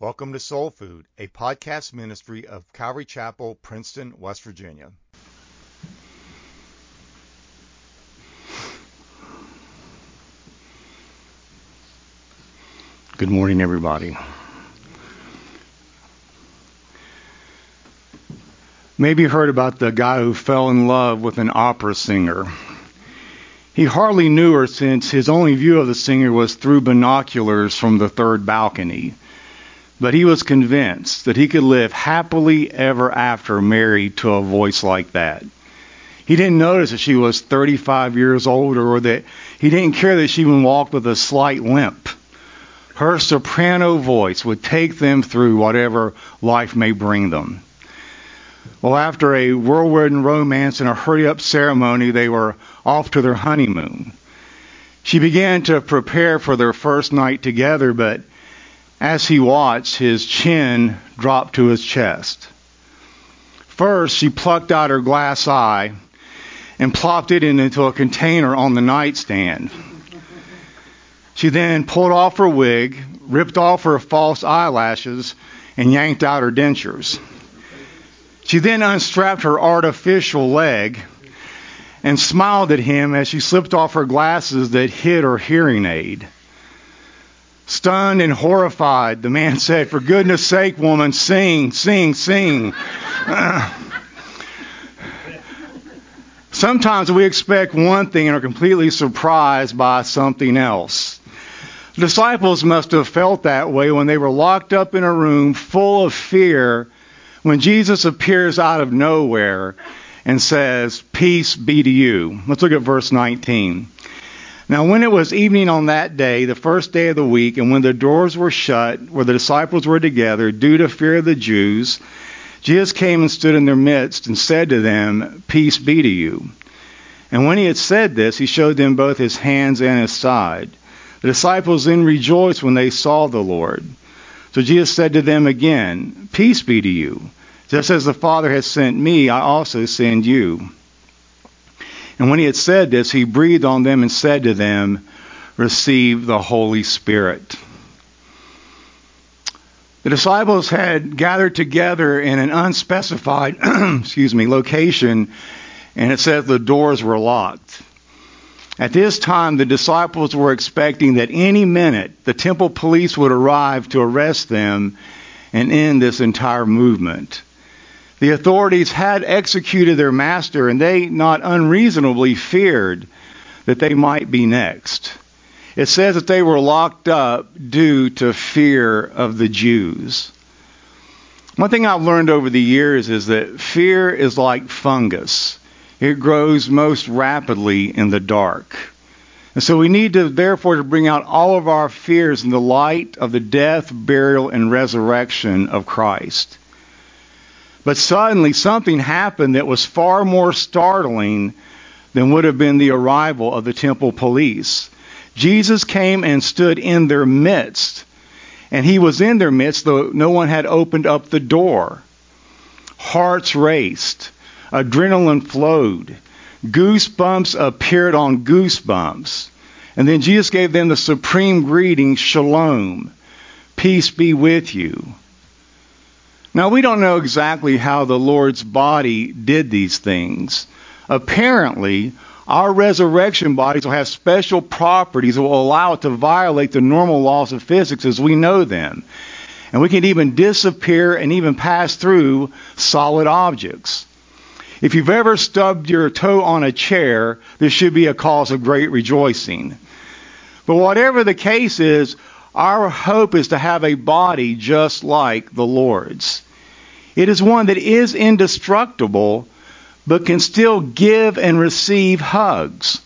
Welcome to Soul Food, a podcast ministry of Calvary Chapel, Princeton, West Virginia. Good morning, everybody. Maybe you heard about the guy who fell in love with an opera singer. He hardly knew her since his only view of the singer was through binoculars from the third balcony. But he was convinced that he could live happily ever after married to a voice like that. He didn't notice that she was 35 years older or that he didn't care that she even walked with a slight limp. Her soprano voice would take them through whatever life may bring them. Well, after a whirlwind romance and a hurry up ceremony, they were off to their honeymoon. She began to prepare for their first night together, but as he watched, his chin dropped to his chest. First, she plucked out her glass eye and plopped it into a container on the nightstand. She then pulled off her wig, ripped off her false eyelashes, and yanked out her dentures. She then unstrapped her artificial leg and smiled at him as she slipped off her glasses that hid her hearing aid. Stunned and horrified, the man said, For goodness sake, woman, sing, sing, sing. Sometimes we expect one thing and are completely surprised by something else. The disciples must have felt that way when they were locked up in a room full of fear when Jesus appears out of nowhere and says, Peace be to you. Let's look at verse 19. Now, when it was evening on that day, the first day of the week, and when the doors were shut, where the disciples were together, due to fear of the Jews, Jesus came and stood in their midst and said to them, Peace be to you. And when he had said this, he showed them both his hands and his side. The disciples then rejoiced when they saw the Lord. So Jesus said to them again, Peace be to you. Just as the Father has sent me, I also send you. And when he had said this, he breathed on them and said to them, Receive the Holy Spirit. The disciples had gathered together in an unspecified, excuse me, location, and it says the doors were locked. At this time, the disciples were expecting that any minute the temple police would arrive to arrest them and end this entire movement. The authorities had executed their master, and they not unreasonably feared that they might be next. It says that they were locked up due to fear of the Jews. One thing I've learned over the years is that fear is like fungus. It grows most rapidly in the dark. And so we need to therefore to bring out all of our fears in the light of the death, burial, and resurrection of Christ. But suddenly something happened that was far more startling than would have been the arrival of the temple police. Jesus came and stood in their midst. And he was in their midst, though no one had opened up the door. Hearts raced. Adrenaline flowed. Goosebumps appeared on goosebumps. And then Jesus gave them the supreme greeting, Shalom. Peace be with you. Now, we don't know exactly how the Lord's body did these things. Apparently, our resurrection bodies will have special properties that will allow it to violate the normal laws of physics as we know them. And we can even disappear and even pass through solid objects. If you've ever stubbed your toe on a chair, this should be a cause of great rejoicing. But whatever the case is, our hope is to have a body just like the Lord's. It is one that is indestructible, but can still give and receive hugs,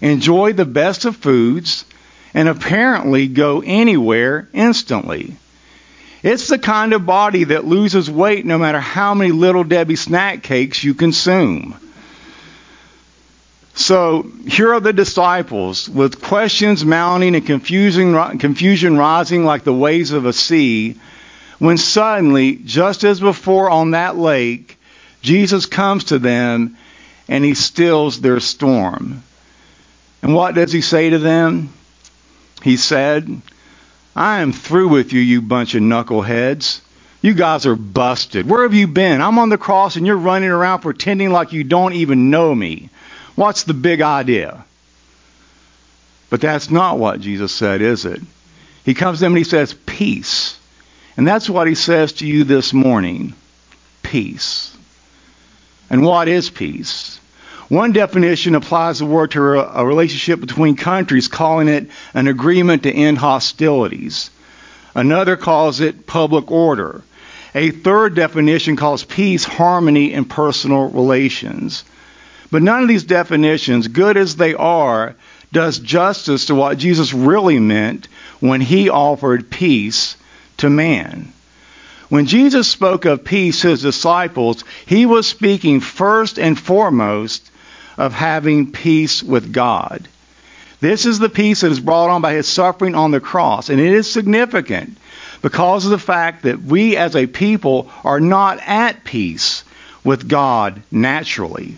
enjoy the best of foods, and apparently go anywhere instantly. It's the kind of body that loses weight no matter how many little Debbie snack cakes you consume. So here are the disciples with questions mounting and confusion, rising like the waves of a sea, when suddenly, just as before on that lake, Jesus comes to them and he stills their storm. And what does he say to them? He said, I am through with you, you bunch of knuckleheads. You guys are busted. Where have you been? I'm on the cross and you're running around pretending like you don't even know me. What's the big idea? But that's not what Jesus said, is it? He comes to them and he says, Peace. And that's what he says to you this morning peace. And what is peace? One definition applies the word to a relationship between countries, calling it an agreement to end hostilities. Another calls it public order. A third definition calls peace harmony in personal relations. But none of these definitions, good as they are, does justice to what Jesus really meant when he offered peace to man. When Jesus spoke of peace to his disciples, he was speaking first and foremost of having peace with God. This is the peace that is brought on by his suffering on the cross, and it is significant because of the fact that we as a people are not at peace with God naturally.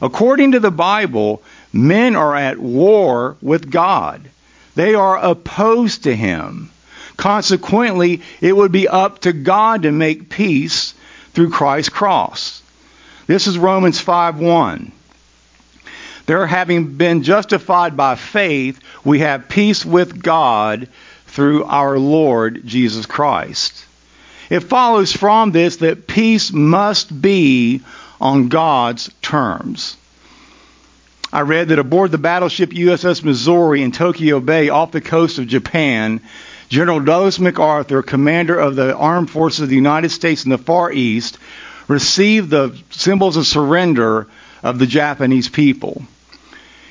According to the Bible, men are at war with God. They are opposed to him. Consequently, it would be up to God to make peace through Christ's cross. This is Romans 5:1. There having been justified by faith, we have peace with God through our Lord Jesus Christ. It follows from this that peace must be on God's terms. I read that aboard the battleship USS Missouri in Tokyo Bay off the coast of Japan, General Douglas MacArthur, commander of the armed forces of the United States in the Far East, received the symbols of surrender of the Japanese people.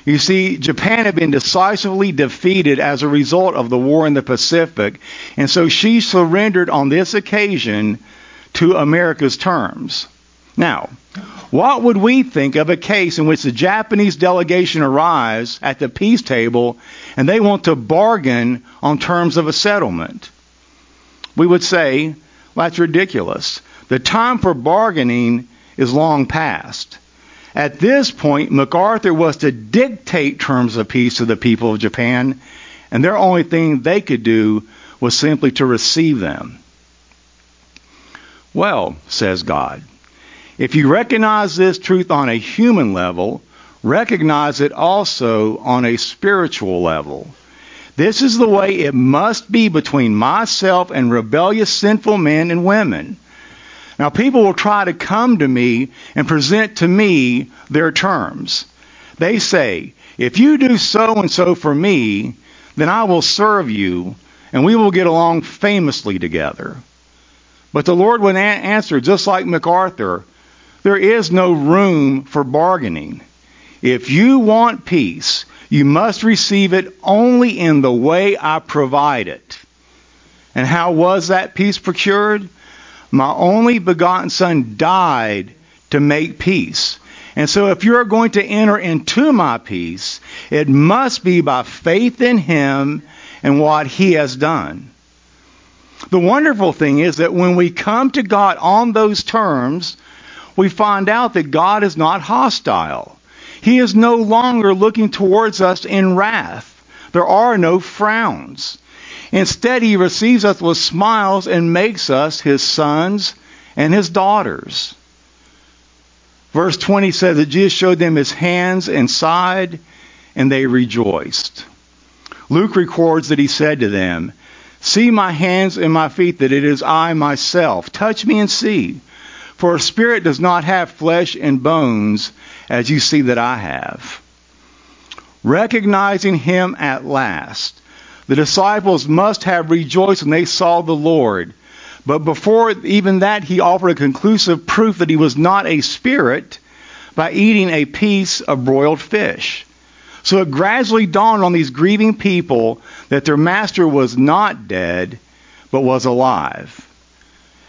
You see, Japan had been decisively defeated as a result of the war in the Pacific, and so she surrendered on this occasion to America's terms. Now, what would we think of a case in which the Japanese delegation arrives at the peace table and they want to bargain on terms of a settlement? We would say, well, that's ridiculous. The time for bargaining is long past. At this point, MacArthur was to dictate terms of peace to the people of Japan, and their only thing they could do was simply to receive them. Well, says God, if you recognize this truth on a human level, recognize it also on a spiritual level. This is the way it must be between myself and rebellious sinful men and women. Now, people will try to come to me and present to me their terms. They say, if you do so and so for me, then I will serve you, and we will get along famously together. But the Lord would answer, just like MacArthur, there is no room for bargaining. If you want peace, you must receive it only in the way I provide it. And how was that peace procured? My only begotten Son died to make peace. And so, if you're going to enter into my peace, it must be by faith in Him and what He has done. The wonderful thing is that when we come to God on those terms, we find out that God is not hostile. He is no longer looking towards us in wrath. There are no frowns. Instead, he receives us with smiles and makes us his sons and his daughters. Verse 20 says that Jesus showed them his hands and side, and they rejoiced. Luke records that he said to them, See my hands and my feet, that it is I myself. Touch me and see. For a spirit does not have flesh and bones, as you see that I have. Recognizing him at last, the disciples must have rejoiced when they saw the Lord. But before even that, he offered a conclusive proof that he was not a spirit by eating a piece of broiled fish. So it gradually dawned on these grieving people that their master was not dead, but was alive.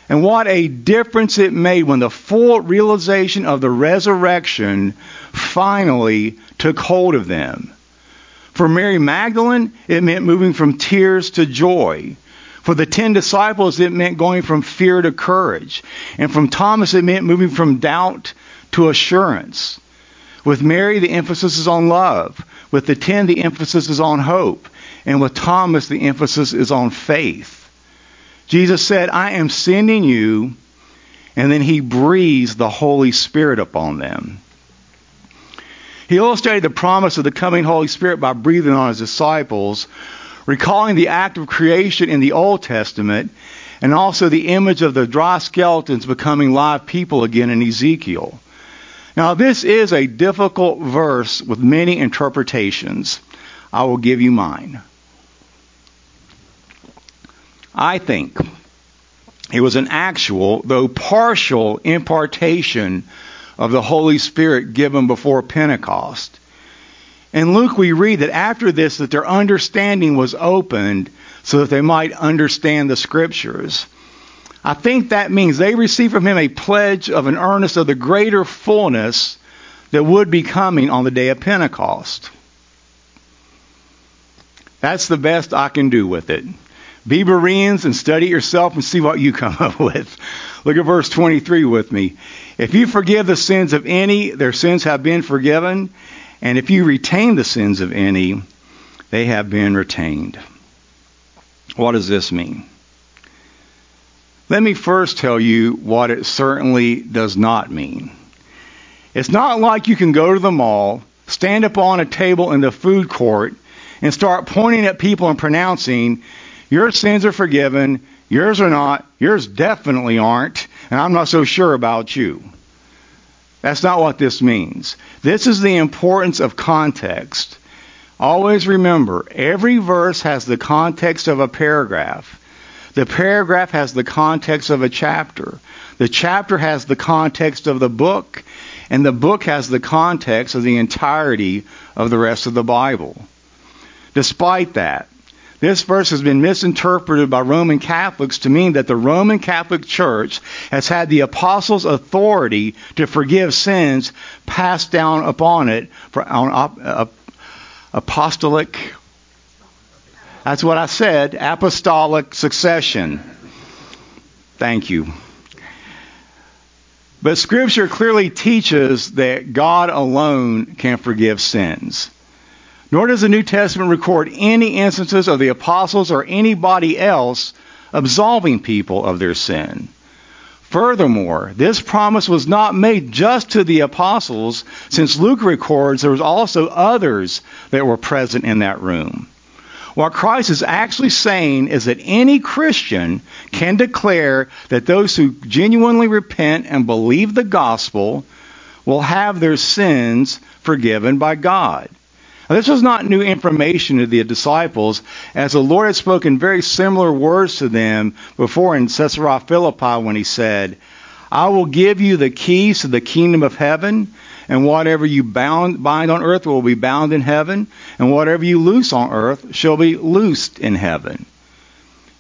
And what a difference it made when the full realization of the resurrection finally took hold of them. For Mary Magdalene, it meant moving from tears to joy. For the ten disciples, it meant going from fear to courage. And from Thomas, it meant moving from doubt to assurance. With Mary, the emphasis is on love. With the ten, the emphasis is on hope. And with Thomas, the emphasis is on faith. Jesus said, I am sending you, and then he breathes the Holy Spirit upon them. He illustrated the promise of the coming Holy Spirit by breathing on his disciples, recalling the act of creation in the Old Testament, and also the image of the dry skeletons becoming live people again in Ezekiel. Now, this is a difficult verse with many interpretations. I will give you mine. I think it was an actual, though partial, impartation of the Holy Spirit given before Pentecost. In Luke, we read that after this, that their understanding was opened so that they might understand the Scriptures. I think that means they received from him a pledge of an earnest of the greater fullness that would be coming on the day of Pentecost. That's the best I can do with it. Be Bereans and study yourself and see what you come up with. Look at verse 23 with me. If you forgive the sins of any, their sins have been forgiven. And if you retain the sins of any, they have been retained. What does this mean? Let me first tell you what it certainly does not mean. It's not like you can go to the mall, stand up on a table in the food court, and start pointing at people and pronouncing, Your sins are forgiven, yours are not, yours definitely aren't, and I'm not so sure about you. That's not what this means. This is the importance of context. Always remember, every verse has the context of a paragraph. The paragraph has the context of a chapter. The chapter has the context of the book, and the book has the context of the entirety of the rest of the Bible. Despite that, this verse has been misinterpreted by Roman Catholics to mean that the Roman Catholic Church has had the apostles' authority to forgive sins passed down upon it for, on uh, apostolic. That's what I said. Apostolic succession. Thank you. But Scripture clearly teaches that God alone can forgive sins. Nor does the New Testament record any instances of the apostles or anybody else absolving people of their sin. Furthermore, this promise was not made just to the apostles, since Luke records there was also others that were present in that room. What Christ is actually saying is that any Christian can declare that those who genuinely repent and believe the gospel will have their sins forgiven by God. Now, this was not new information to the disciples, as the Lord had spoken very similar words to them before in Caesarea Philippi when he said, I will give you the keys to the kingdom of heaven, and whatever you bound, bind on earth will be bound in heaven, and whatever you loose on earth shall be loosed in heaven.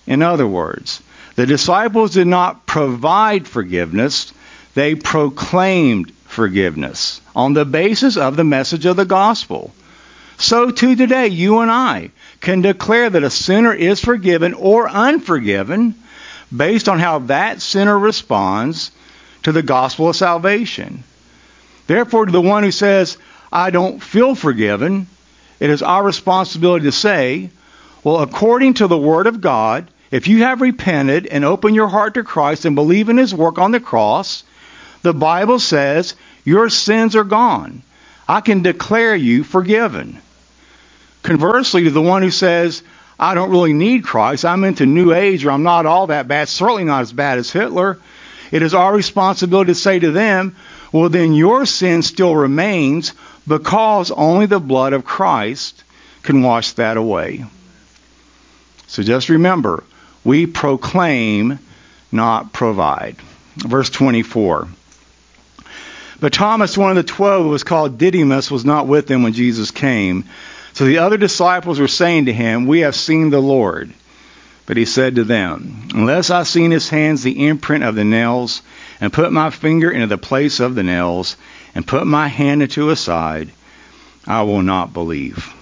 In other words, the disciples did not provide forgiveness, they proclaimed forgiveness on the basis of the message of the gospel. So too today, you and I can declare that a sinner is forgiven or unforgiven based on how that sinner responds to the gospel of salvation. Therefore, to the one who says, I don't feel forgiven, it is our responsibility to say, well, according to the Word of God, if you have repented and opened your heart to Christ and believe in His work on the cross, the Bible says your sins are gone. I can declare you forgiven. Conversely, to the one who says, I don't really need Christ, I'm into New Age, or I'm not all that bad, certainly not as bad as Hitler, it is our responsibility to say to them, well, then your sin still remains because only the blood of Christ can wash that away. So just remember, we proclaim, not provide. Verse 24. But Thomas, one of the twelve, who was called Didymus, was not with them when Jesus came. So the other disciples were saying to him, We have seen the Lord. But he said to them, Unless I see in his hands the imprint of the nails, and put my finger into the place of the nails, and put my hand into his side, I will not believe.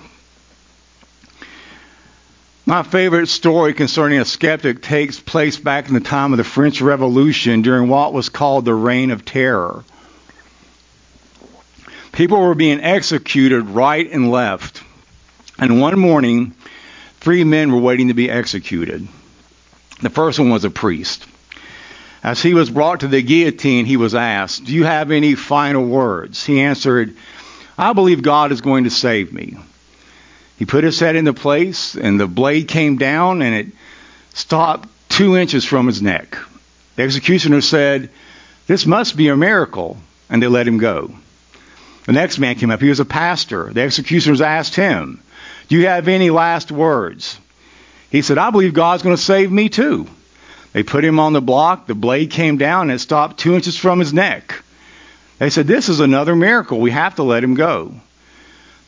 My favorite story concerning a skeptic takes place back in the time of the French Revolution during what was called the Reign of Terror. People were being executed right and left. And one morning, three men were waiting to be executed. The first one was a priest. As he was brought to the guillotine, he was asked, Do you have any final words? He answered, I believe God is going to save me. He put his head into place, and the blade came down, and it stopped two inches from his neck. The executioner said, This must be a miracle, and they let him go. The next man came up. He was a pastor. The executioners asked him, Do you have any last words? He said, I believe God's going to save me too. They put him on the block. The blade came down and it stopped two inches from his neck. They said, This is another miracle. We have to let him go.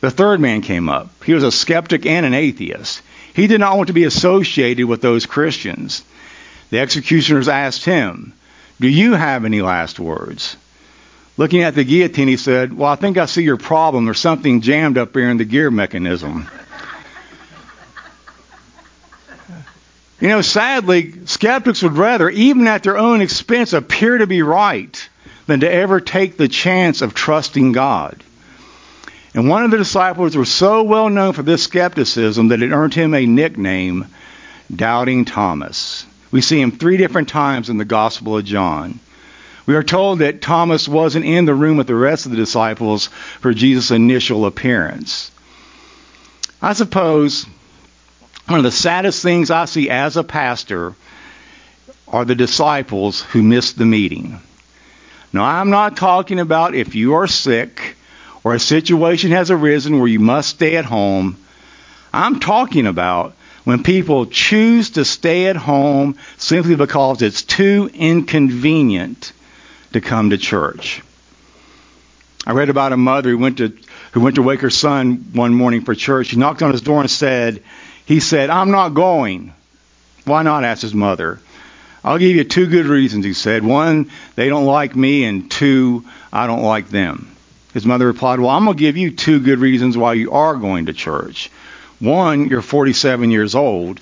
The third man came up. He was a skeptic and an atheist. He did not want to be associated with those Christians. The executioners asked him, Do you have any last words? Looking at the guillotine, he said, Well, I think I see your problem. There's something jammed up here in the gear mechanism. You know, sadly, skeptics would rather, even at their own expense, appear to be right than to ever take the chance of trusting God. And one of the disciples was so well known for this skepticism that it earned him a nickname, Doubting Thomas. We see him three different times in the Gospel of John. We are told that Thomas wasn't in the room with the rest of the disciples for Jesus' initial appearance. I suppose one of the saddest things I see as a pastor are the disciples who missed the meeting. Now, I'm not talking about if you are sick or a situation has arisen where you must stay at home. I'm talking about when people choose to stay at home simply because it's too inconvenient to come to church. I read about a mother who went to who went to wake her son one morning for church. She knocked on his door and said, he said, I'm not going. Why not? asked his mother. I'll give you two good reasons, he said. One, they don't like me, and two, I don't like them. His mother replied, Well, I'm going to give you two good reasons why you are going to church. One, you're 47 years old.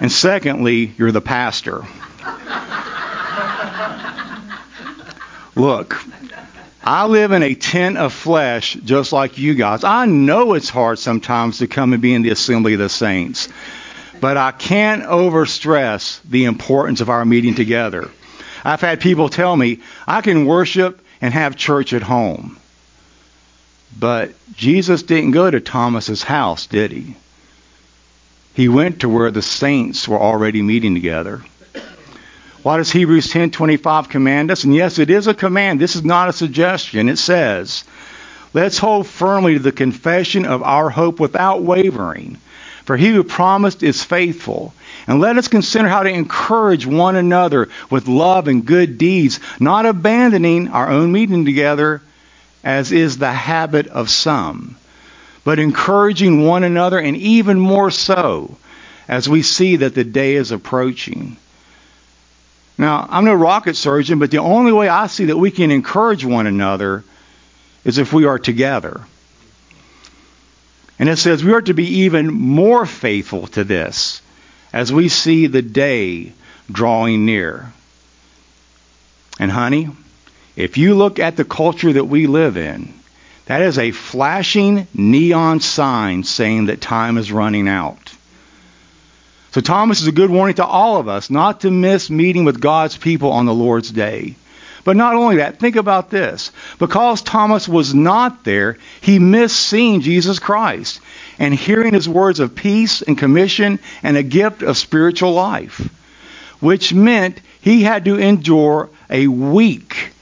And secondly, you're the pastor. Look, I live in a tent of flesh just like you guys. I know it's hard sometimes to come and be in the assembly of the saints, but I can't overstress the importance of our meeting together. I've had people tell me I can worship and have church at home. But Jesus didn't go to Thomas's house, did he? He went to where the saints were already meeting together. Why does Hebrews 10:25 command us? And yes, it is a command. This is not a suggestion. It says, "Let's hold firmly to the confession of our hope without wavering, for he who promised is faithful." And let us consider how to encourage one another with love and good deeds, not abandoning our own meeting together as is the habit of some, but encouraging one another and even more so as we see that the day is approaching. Now, I'm no rocket surgeon, but the only way I see that we can encourage one another is if we are together. And it says we are to be even more faithful to this as we see the day drawing near. And, honey, if you look at the culture that we live in, that is a flashing neon sign saying that time is running out. So Thomas is a good warning to all of us not to miss meeting with God's people on the Lord's day. But not only that, think about this. Because Thomas was not there, he missed seeing Jesus Christ and hearing his words of peace and commission and a gift of spiritual life, which meant he had to endure a week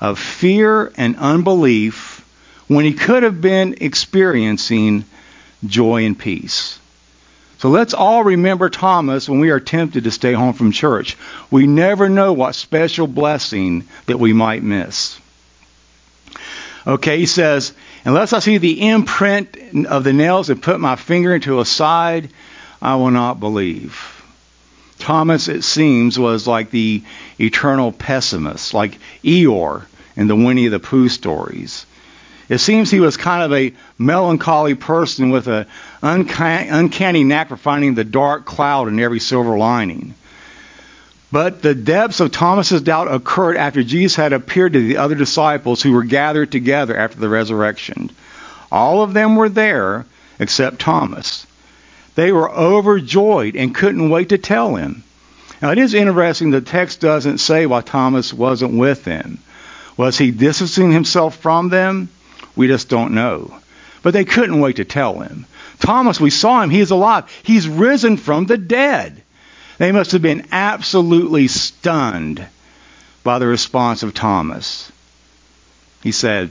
of fear and unbelief when he could have been experiencing joy and peace. So let's all remember Thomas when we are tempted to stay home from church. We never know what special blessing that we might miss. Okay, he says, unless I see the imprint of the nails and put my finger into a side, I will not believe. Thomas, it seems, was like the eternal pessimist, like Eeyore in the Winnie the Pooh stories. It seems he was kind of a melancholy person with an uncanny knack for finding the dark cloud in every silver lining. But the depths of Thomas's doubt occurred after Jesus had appeared to the other disciples who were gathered together after the resurrection. All of them were there except Thomas. They were overjoyed and couldn't wait to tell him. Now, it is interesting the text doesn't say why Thomas wasn't with them. Was he distancing himself from them? We just don't know. But they couldn't wait to tell him. Thomas, we saw him. He is alive. He's risen from the dead. They must have been absolutely stunned by the response of Thomas. He said,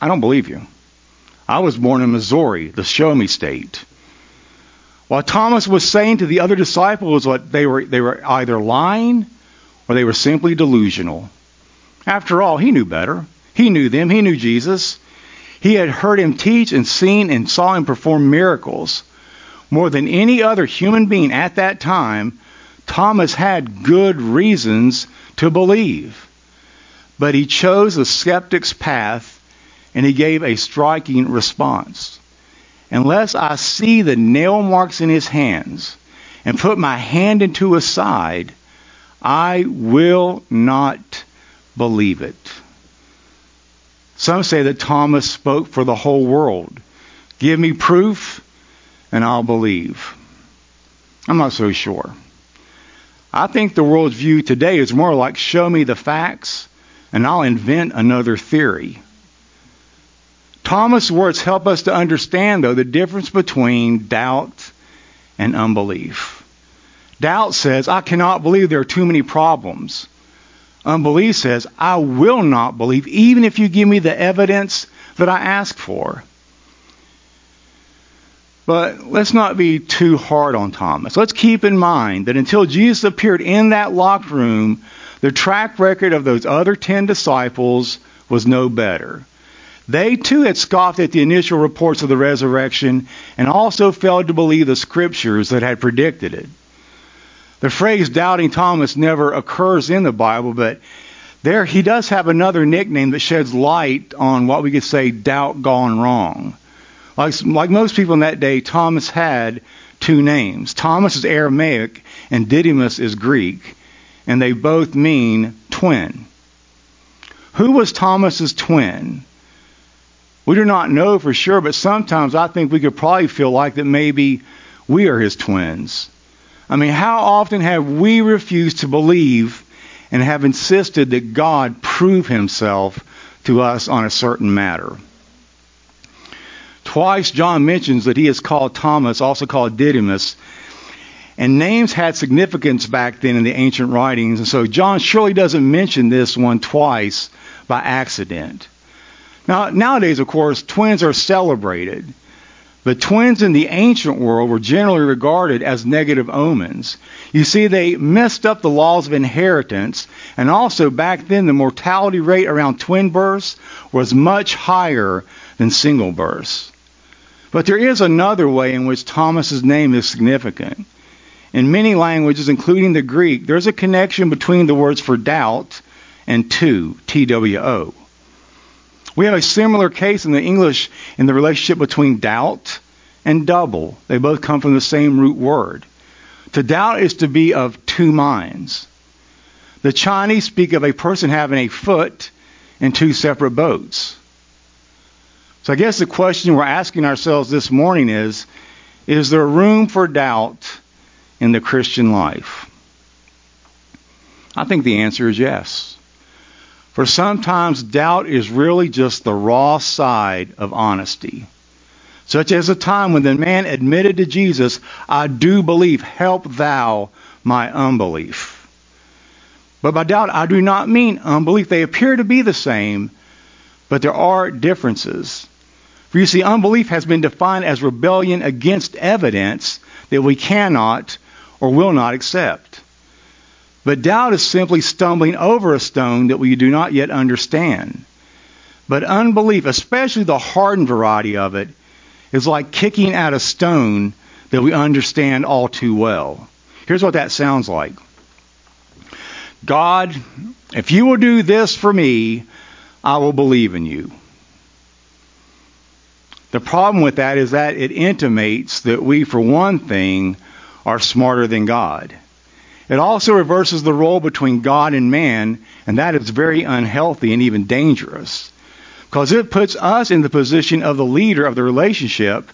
I don't believe you. I was born in Missouri, the show me state. While Thomas was saying to the other disciples what they were they were either lying or they were simply delusional. After all, he knew better. He knew them. He knew Jesus. He had heard him teach and seen and saw him perform miracles. More than any other human being at that time, Thomas had good reasons to believe. But he chose the skeptic's path and he gave a striking response. Unless I see the nail marks in his hands and put my hand into his side, I will not believe it. Some say that Thomas spoke for the whole world. Give me proof and I'll believe. I'm not so sure. I think the world's view today is more like show me the facts and I'll invent another theory. Thomas' words help us to understand, though, the difference between doubt and unbelief. Doubt says, I cannot believe there are too many problems. Unbelief says, I will not believe, even if you give me the evidence that I ask for. But let's not be too hard on Thomas. Let's keep in mind that until Jesus appeared in that locked room, the track record of those other ten disciples was no better. They too had scoffed at the initial reports of the resurrection and also failed to believe the scriptures that had predicted it. The phrase doubting Thomas never occurs in the Bible, but there he does have another nickname that sheds light on what we could say doubt gone wrong. Like, like most people in that day, Thomas had two names. Thomas is Aramaic and Didymus is Greek, and they both mean twin. Who was Thomas's twin? We do not know for sure, but sometimes I think we could probably feel like that maybe we are his twins. I mean, how often have we refused to believe and have insisted that God prove himself to us on a certain matter? Twice John mentions that he is called Thomas, also called Didymus. And names had significance back then in the ancient writings, and so John surely doesn't mention this one twice by accident. Now, nowadays, of course, twins are celebrated. But twins in the ancient world were generally regarded as negative omens. You see, they messed up the laws of inheritance, and also back then the mortality rate around twin births was much higher than single births. But there is another way in which Thomas's name is significant. In many languages, including the Greek, there's a connection between the words for doubt and two, T W O. We have a similar case in the English in the relationship between doubt and double. They both come from the same root word. To doubt is to be of two minds. The Chinese speak of a person having a foot in two separate boats. So I guess the question we're asking ourselves this morning is Is there room for doubt in the Christian life? I think the answer is yes. For sometimes doubt is really just the raw side of honesty. Such as a time when the man admitted to Jesus, I do believe, help thou my unbelief. But by doubt, I do not mean unbelief. They appear to be the same, but there are differences. For you see, unbelief has been defined as rebellion against evidence that we cannot or will not accept. But doubt is simply stumbling over a stone that we do not yet understand. But unbelief, especially the hardened variety of it, is like kicking at a stone that we understand all too well. Here's what that sounds like God, if you will do this for me, I will believe in you. The problem with that is that it intimates that we, for one thing, are smarter than God. It also reverses the role between God and man, and that is very unhealthy and even dangerous. Because it puts us in the position of the leader of the relationship,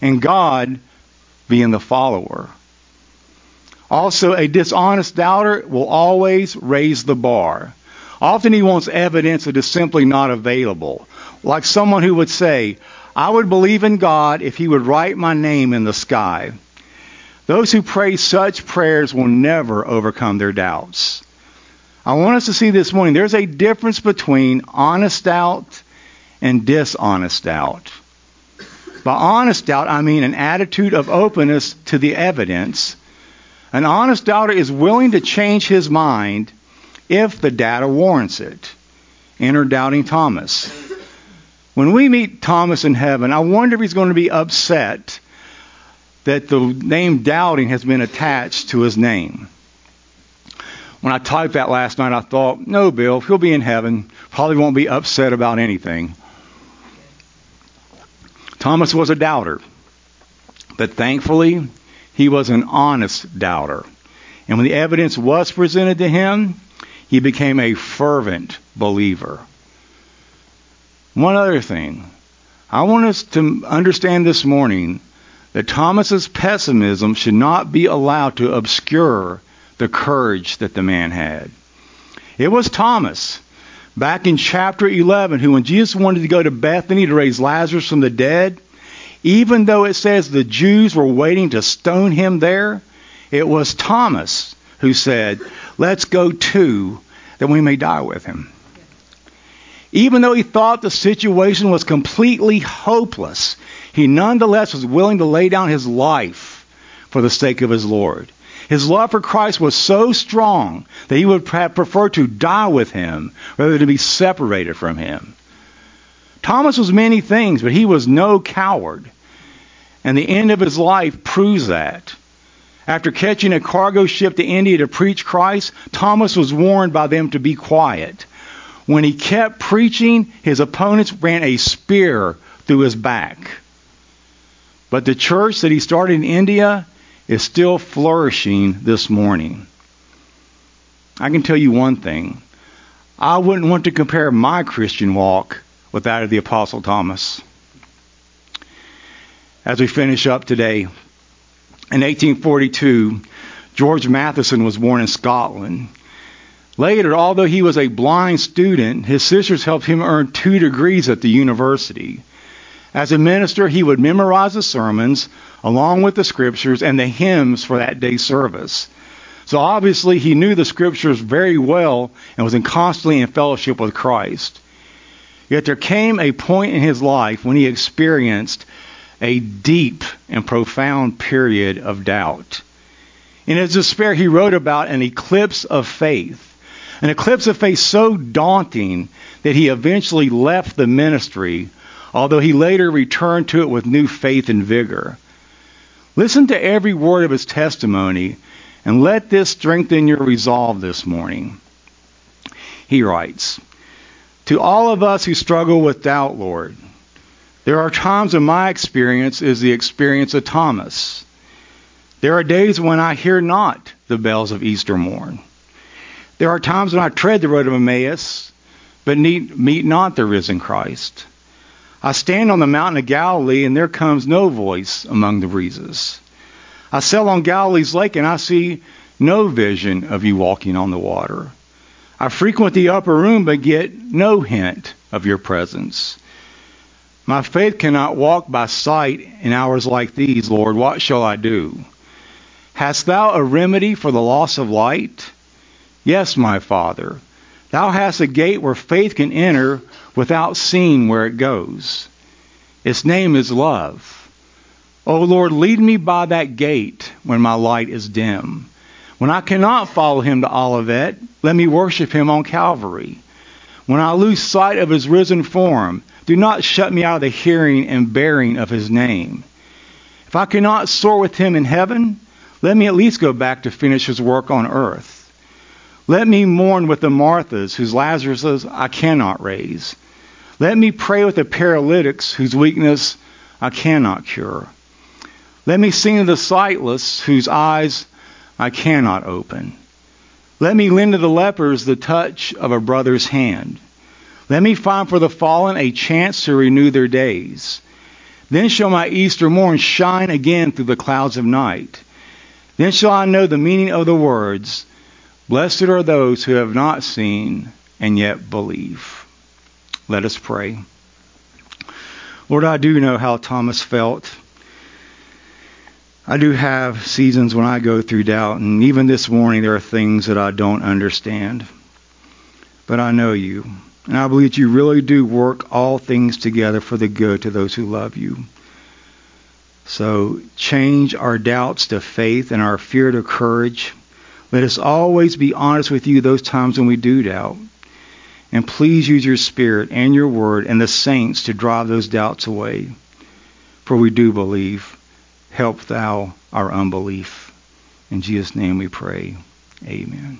and God being the follower. Also, a dishonest doubter will always raise the bar. Often he wants evidence that is simply not available. Like someone who would say, I would believe in God if he would write my name in the sky. Those who pray such prayers will never overcome their doubts. I want us to see this morning there's a difference between honest doubt and dishonest doubt. By honest doubt, I mean an attitude of openness to the evidence. An honest doubter is willing to change his mind if the data warrants it. Enter doubting Thomas. When we meet Thomas in heaven, I wonder if he's going to be upset that the name doubting has been attached to his name. When I typed that last night, I thought, no, Bill, he'll be in heaven. Probably won't be upset about anything. Thomas was a doubter, but thankfully, he was an honest doubter. And when the evidence was presented to him, he became a fervent believer. One other thing. I want us to understand this morning that Thomas's pessimism should not be allowed to obscure the courage that the man had. It was Thomas back in chapter 11 who when Jesus wanted to go to Bethany to raise Lazarus from the dead, even though it says the Jews were waiting to stone him there, it was Thomas who said, "Let's go too that we may die with him." Even though he thought the situation was completely hopeless, he nonetheless was willing to lay down his life for the sake of his Lord. His love for Christ was so strong that he would have preferred to die with him rather than be separated from him. Thomas was many things, but he was no coward. And the end of his life proves that. After catching a cargo ship to India to preach Christ, Thomas was warned by them to be quiet. When he kept preaching, his opponents ran a spear through his back. But the church that he started in India is still flourishing this morning. I can tell you one thing. I wouldn't want to compare my Christian walk with that of the Apostle Thomas. As we finish up today, in 1842, George Matheson was born in Scotland. Later, although he was a blind student, his sisters helped him earn two degrees at the university. As a minister, he would memorize the sermons along with the scriptures and the hymns for that day's service. So obviously, he knew the scriptures very well and was in constantly in fellowship with Christ. Yet there came a point in his life when he experienced a deep and profound period of doubt. In his despair, he wrote about an eclipse of faith. An eclipse of faith so daunting that he eventually left the ministry, although he later returned to it with new faith and vigor. Listen to every word of his testimony and let this strengthen your resolve this morning. He writes, To all of us who struggle with doubt, Lord, there are times in my experience is the experience of Thomas. There are days when I hear not the bells of Easter morn. There are times when I tread the road of Emmaus, but meet, meet not the risen Christ. I stand on the mountain of Galilee, and there comes no voice among the breezes. I sail on Galilee's lake, and I see no vision of you walking on the water. I frequent the upper room, but get no hint of your presence. My faith cannot walk by sight in hours like these, Lord. What shall I do? Hast thou a remedy for the loss of light? Yes, my Father. Thou hast a gate where faith can enter without seeing where it goes. Its name is love. O Lord, lead me by that gate when my light is dim. When I cannot follow him to Olivet, let me worship him on Calvary. When I lose sight of his risen form, do not shut me out of the hearing and bearing of his name. If I cannot soar with him in heaven, let me at least go back to finish his work on earth. Let me mourn with the Marthas whose Lazaruses I cannot raise. Let me pray with the paralytics whose weakness I cannot cure. Let me sing to the sightless whose eyes I cannot open. Let me lend to the lepers the touch of a brother's hand. Let me find for the fallen a chance to renew their days. Then shall my Easter morn shine again through the clouds of night. Then shall I know the meaning of the words, Blessed are those who have not seen and yet believe. Let us pray. Lord, I do know how Thomas felt. I do have seasons when I go through doubt, and even this morning there are things that I don't understand. But I know you, and I believe that you really do work all things together for the good to those who love you. So change our doubts to faith and our fear to courage. Let us always be honest with you those times when we do doubt. And please use your Spirit and your Word and the saints to drive those doubts away. For we do believe. Help thou our unbelief. In Jesus' name we pray. Amen.